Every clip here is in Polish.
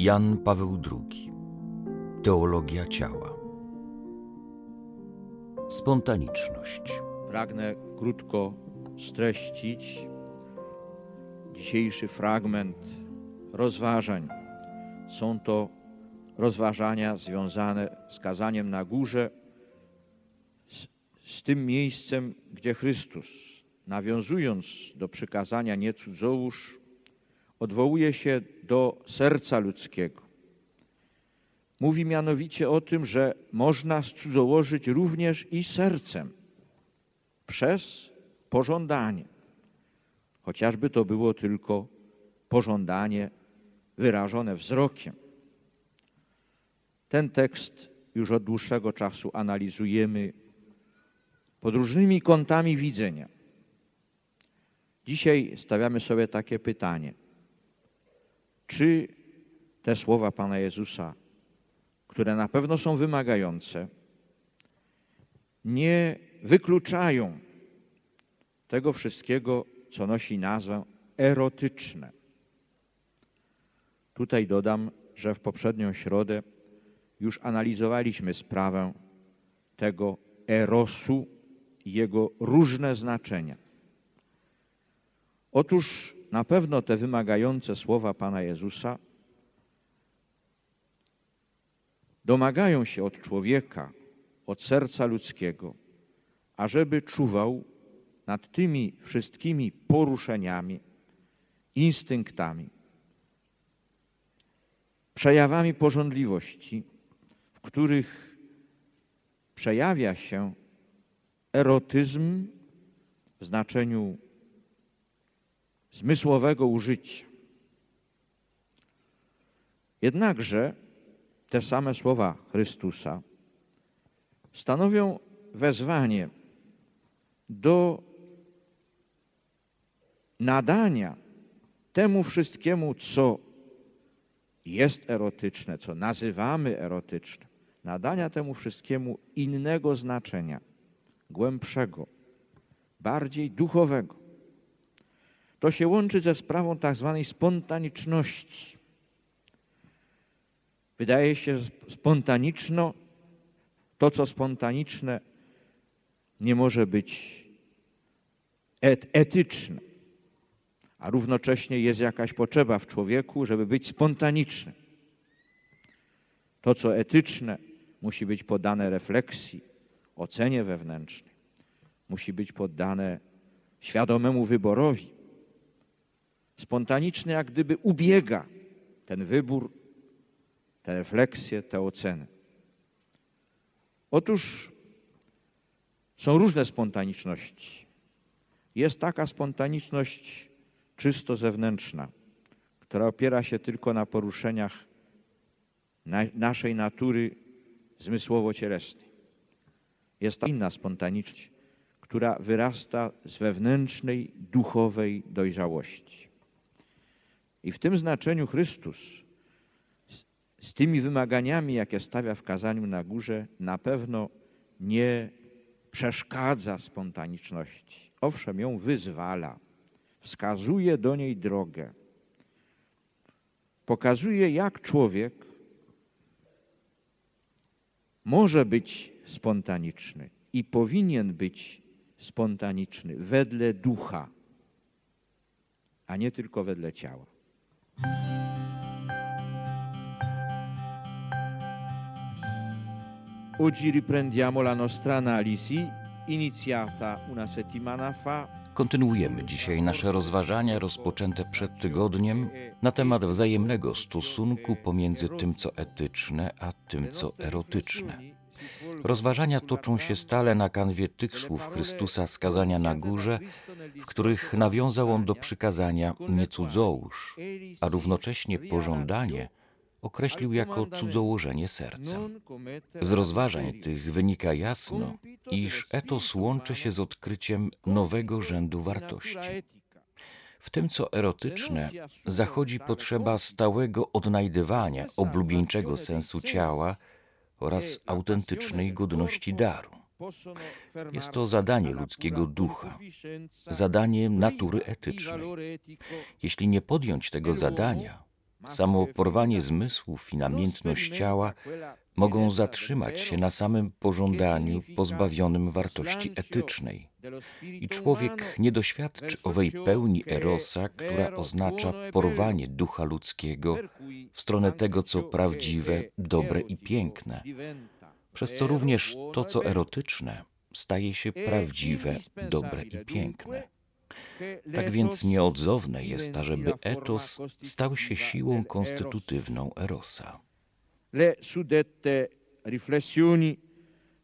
Jan Paweł II Teologia ciała. Spontaniczność. Pragnę krótko streścić dzisiejszy fragment rozważań. Są to rozważania związane z kazaniem na górze, z, z tym miejscem, gdzie Chrystus, nawiązując do przykazania nie cudzołóż, odwołuje się do serca ludzkiego. Mówi mianowicie o tym, że można cudzołożyć również i sercem przez pożądanie. Chociażby to było tylko pożądanie wyrażone wzrokiem. Ten tekst już od dłuższego czasu analizujemy pod różnymi kątami widzenia. Dzisiaj stawiamy sobie takie pytanie: czy te słowa Pana Jezusa, które na pewno są wymagające, nie wykluczają tego wszystkiego, co nosi nazwę erotyczne. Tutaj dodam, że w poprzednią środę już analizowaliśmy sprawę tego erosu i jego różne znaczenia. Otóż na pewno te wymagające słowa Pana Jezusa domagają się od człowieka, od serca ludzkiego, ażeby czuwał nad tymi wszystkimi poruszeniami, instynktami, przejawami porządliwości, w których przejawia się erotyzm w znaczeniu zmysłowego użycia. Jednakże te same słowa Chrystusa stanowią wezwanie do nadania temu wszystkiemu, co jest erotyczne, co nazywamy erotyczne, nadania temu wszystkiemu innego znaczenia, głębszego, bardziej duchowego. To się łączy ze sprawą tak zwanej spontaniczności. Wydaje się, że spontaniczno, to co spontaniczne, nie może być et etyczne, a równocześnie jest jakaś potrzeba w człowieku, żeby być spontanicznym. To, co etyczne, musi być poddane refleksji, ocenie wewnętrznej, musi być poddane świadomemu wyborowi. Spontaniczne jak gdyby ubiega ten wybór, te refleksje, te oceny. Otóż są różne spontaniczności. Jest taka spontaniczność czysto zewnętrzna, która opiera się tylko na poruszeniach na naszej natury zmysłowo-cielesnej. Jest inna spontaniczność, która wyrasta z wewnętrznej, duchowej dojrzałości. I w tym znaczeniu Chrystus z, z tymi wymaganiami, jakie stawia w kazaniu na górze, na pewno nie przeszkadza spontaniczności. Owszem, ją wyzwala, wskazuje do niej drogę. Pokazuje, jak człowiek może być spontaniczny i powinien być spontaniczny wedle ducha, a nie tylko wedle ciała. Oggi riprendiamo la nostra analisi iniziata una settimana fa. Kontynuujemy dzisiaj nasze rozważania rozpoczęte przed tygodniem na temat wzajemnego stosunku pomiędzy tym, co etyczne, a tym, co erotyczne. Rozważania toczą się stale na kanwie tych słów Chrystusa skazania na górze, w których nawiązał on do przykazania nie cudzołóż, a równocześnie pożądanie określił jako cudzołożenie sercem. Z rozważań tych wynika jasno, iż etos łączy się z odkryciem nowego rzędu wartości. W tym, co erotyczne, zachodzi potrzeba stałego odnajdywania oblubieńczego sensu ciała oraz autentycznej godności daru. Jest to zadanie ludzkiego ducha, zadanie natury etycznej. Jeśli nie podjąć tego zadania, Samo porwanie zmysłów i namiętność ciała mogą zatrzymać się na samym pożądaniu pozbawionym wartości etycznej. I człowiek nie doświadczy owej pełni erosa, która oznacza porwanie ducha ludzkiego w stronę tego, co prawdziwe, dobre i piękne, przez co również to, co erotyczne, staje się prawdziwe, dobre i piękne. Tak więc nieodzowne jest, ażeby etos stał się siłą konstytutywną erosa. Le suddette riflessioni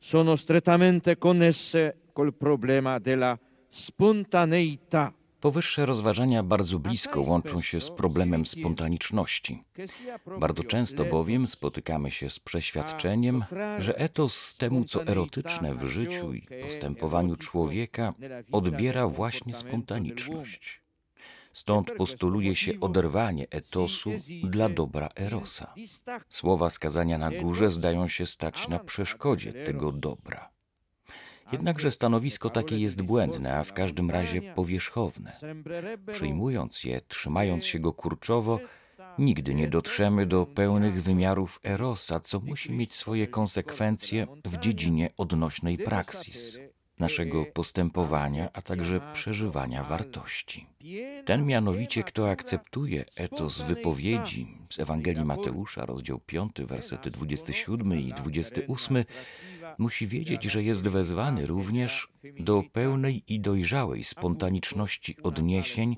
sono strettamente connesse col problema della spontaneità. Powyższe rozważania bardzo blisko łączą się z problemem spontaniczności. Bardzo często bowiem spotykamy się z przeświadczeniem, że etos temu, co erotyczne w życiu i postępowaniu człowieka, odbiera właśnie spontaniczność. Stąd postuluje się oderwanie etosu dla dobra erosa. Słowa skazania na górze zdają się stać na przeszkodzie tego dobra. Jednakże stanowisko takie jest błędne, a w każdym razie powierzchowne. Przyjmując je, trzymając się go kurczowo, nigdy nie dotrzemy do pełnych wymiarów erosa, co musi mieć swoje konsekwencje w dziedzinie odnośnej praksis, naszego postępowania, a także przeżywania wartości. Ten mianowicie, kto akceptuje etos wypowiedzi z Ewangelii Mateusza, rozdział 5, wersety 27 i 28, musi wiedzieć, że jest wezwany również do pełnej i dojrzałej spontaniczności odniesień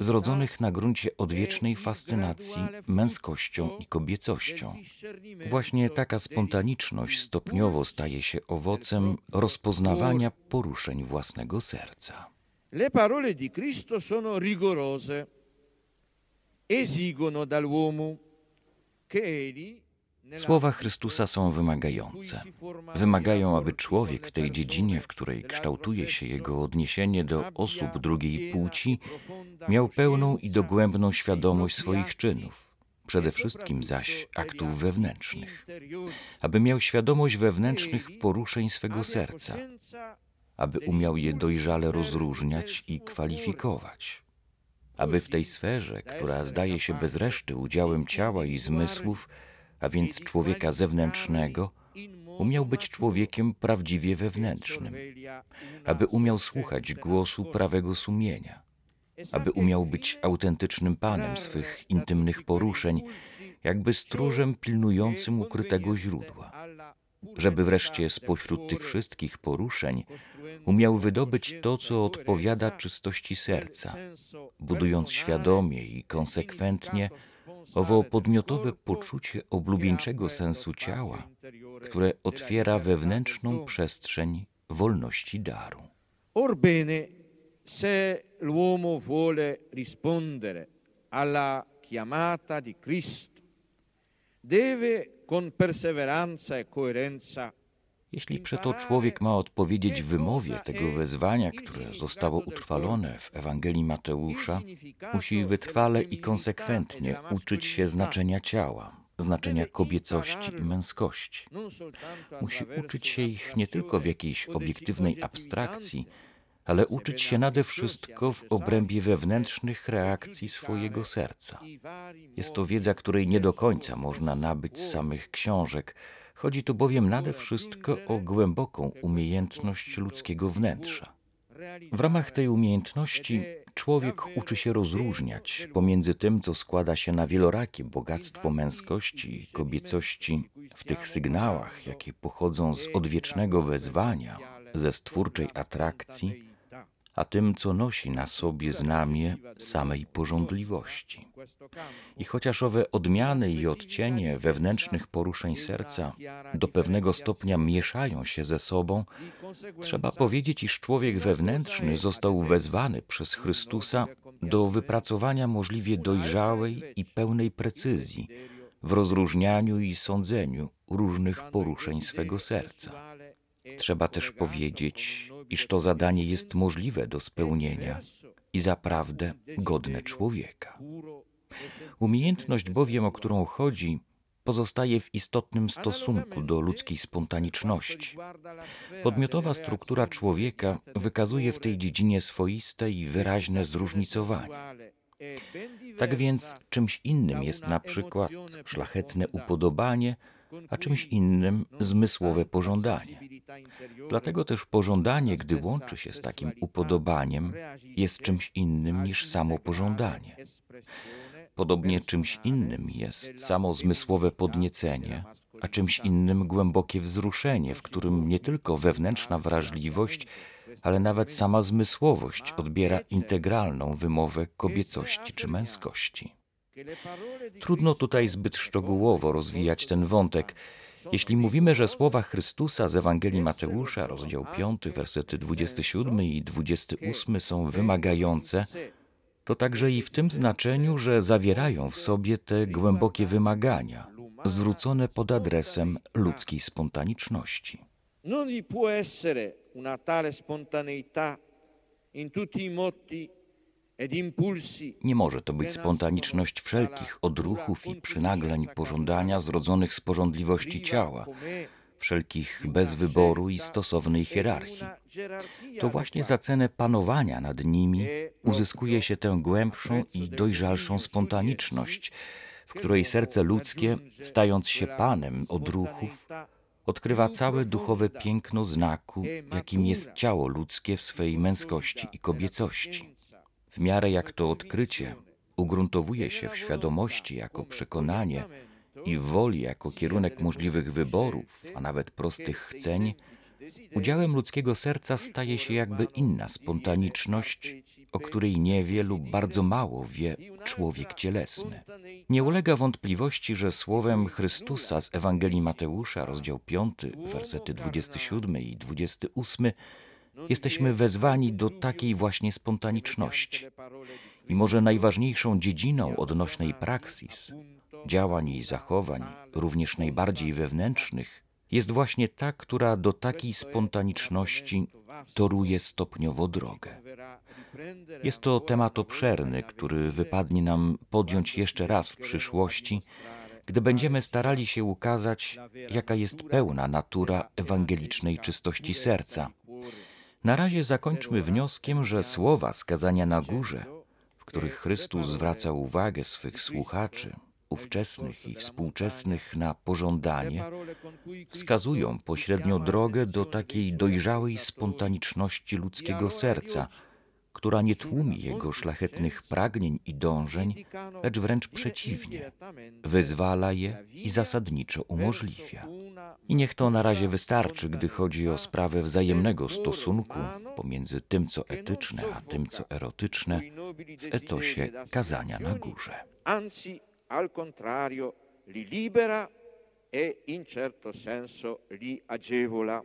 zrodzonych na gruncie odwiecznej fascynacji męskością i kobiecością. Właśnie taka spontaniczność stopniowo staje się owocem rozpoznawania poruszeń własnego serca. Le parole di Cristo sono rigorose, esigono dall'uomo che egli Słowa Chrystusa są wymagające. Wymagają, aby człowiek w tej dziedzinie, w której kształtuje się jego odniesienie do osób drugiej płci, miał pełną i dogłębną świadomość swoich czynów, przede wszystkim zaś aktów wewnętrznych, aby miał świadomość wewnętrznych poruszeń swego serca, aby umiał je dojrzale rozróżniać i kwalifikować, aby w tej sferze, która zdaje się bez reszty udziałem ciała i zmysłów, a więc człowieka zewnętrznego, umiał być człowiekiem prawdziwie wewnętrznym, aby umiał słuchać głosu prawego sumienia, aby umiał być autentycznym panem swych intymnych poruszeń, jakby stróżem pilnującym ukrytego źródła, żeby wreszcie spośród tych wszystkich poruszeń umiał wydobyć to, co odpowiada czystości serca, budując świadomie i konsekwentnie owo podmiotowe poczucie oblubieńczego sensu ciała, które otwiera wewnętrzną przestrzeń wolności daru. Orbene, se l'uomo vuole rispondere alla chiamata di Cristo, deve con perseveranza e coerenza jeśli przeto człowiek ma odpowiedzieć wymowie tego wezwania, które zostało utrwalone w Ewangelii Mateusza, musi wytrwale i konsekwentnie uczyć się znaczenia ciała, znaczenia kobiecości i męskości. Musi uczyć się ich nie tylko w jakiejś obiektywnej abstrakcji, ale uczyć się nade wszystko w obrębie wewnętrznych reakcji swojego serca. Jest to wiedza, której nie do końca można nabyć z samych książek, Chodzi tu bowiem nade wszystko o głęboką umiejętność ludzkiego wnętrza. W ramach tej umiejętności człowiek uczy się rozróżniać pomiędzy tym, co składa się na wielorakie bogactwo męskości i kobiecości w tych sygnałach, jakie pochodzą z odwiecznego wezwania, ze stwórczej atrakcji, a tym, co nosi na sobie znamię samej porządliwości. I chociaż owe odmiany i odcienie wewnętrznych poruszeń serca do pewnego stopnia mieszają się ze sobą, trzeba powiedzieć, iż człowiek wewnętrzny został wezwany przez Chrystusa do wypracowania możliwie dojrzałej i pełnej precyzji w rozróżnianiu i sądzeniu różnych poruszeń swego serca. Trzeba też powiedzieć, iż to zadanie jest możliwe do spełnienia i zaprawdę godne człowieka. Umiejętność bowiem, o którą chodzi, pozostaje w istotnym stosunku do ludzkiej spontaniczności. Podmiotowa struktura człowieka wykazuje w tej dziedzinie swoiste i wyraźne zróżnicowanie. Tak więc czymś innym jest na przykład szlachetne upodobanie, a czymś innym zmysłowe pożądanie. Dlatego też pożądanie, gdy łączy się z takim upodobaniem, jest czymś innym niż samo pożądanie. Podobnie czymś innym jest samo zmysłowe podniecenie, a czymś innym głębokie wzruszenie, w którym nie tylko wewnętrzna wrażliwość, ale nawet sama zmysłowość odbiera integralną wymowę kobiecości czy męskości. Trudno tutaj zbyt szczegółowo rozwijać ten wątek. Jeśli mówimy, że słowa Chrystusa z Ewangelii Mateusza, rozdział 5, wersety 27 i 28 są wymagające, to także i w tym znaczeniu, że zawierają w sobie te głębokie wymagania, zwrócone pod adresem ludzkiej spontaniczności. Non può essere una tale spontaneità in tutti i impulsi Nie może to być spontaniczność wszelkich odruchów i przynagleń pożądania zrodzonych z porządliwości ciała, wszelkich bez wyboru i stosownej hierarchii. To właśnie za cenę panowania nad nimi uzyskuje się tę głębszą i dojrzalszą spontaniczność, w której serce ludzkie, stając się panem odruchów, odkrywa całe duchowe piękno znaku, jakim jest ciało ludzkie w swej męskości i kobiecości. W miarę jak to odkrycie ugruntowuje się w świadomości jako przekonanie i woli jako kierunek możliwych wyborów, a nawet prostych chceń, udziałem ludzkiego serca staje się jakby inna spontaniczność, o której nie wie lub bardzo mało wie człowiek cielesny. Nie ulega wątpliwości, że słowem Chrystusa z Ewangelii Mateusza, rozdział 5, wersety 27 i 28, jesteśmy wezwani do takiej właśnie spontaniczności. I może najważniejszą dziedziną odnośnej praksis, działań i zachowań, również najbardziej wewnętrznych, jest właśnie ta, która do takiej spontaniczności toruje stopniowo drogę. Jest to temat obszerny, który wypadnie nam podjąć jeszcze raz w przyszłości, gdy będziemy starali się ukazać, jaka jest pełna natura ewangelicznej czystości serca. Na razie zakończmy wnioskiem, że słowa skazania na górze, w których Chrystus zwraca uwagę swych słuchaczy, ówczesnych i współczesnych na pożądanie, wskazują pośrednio drogę do takiej dojrzałej spontaniczności ludzkiego serca, która nie tłumi jego szlachetnych pragnień i dążeń, lecz wręcz przeciwnie, wyzwala je i zasadniczo umożliwia. I niech to na razie wystarczy, gdy chodzi o sprawę wzajemnego stosunku pomiędzy tym, co etyczne, a tym, co erotyczne, w etosie kazania na górze. Anzi, al contrario, li libera e in certo senso li agevola.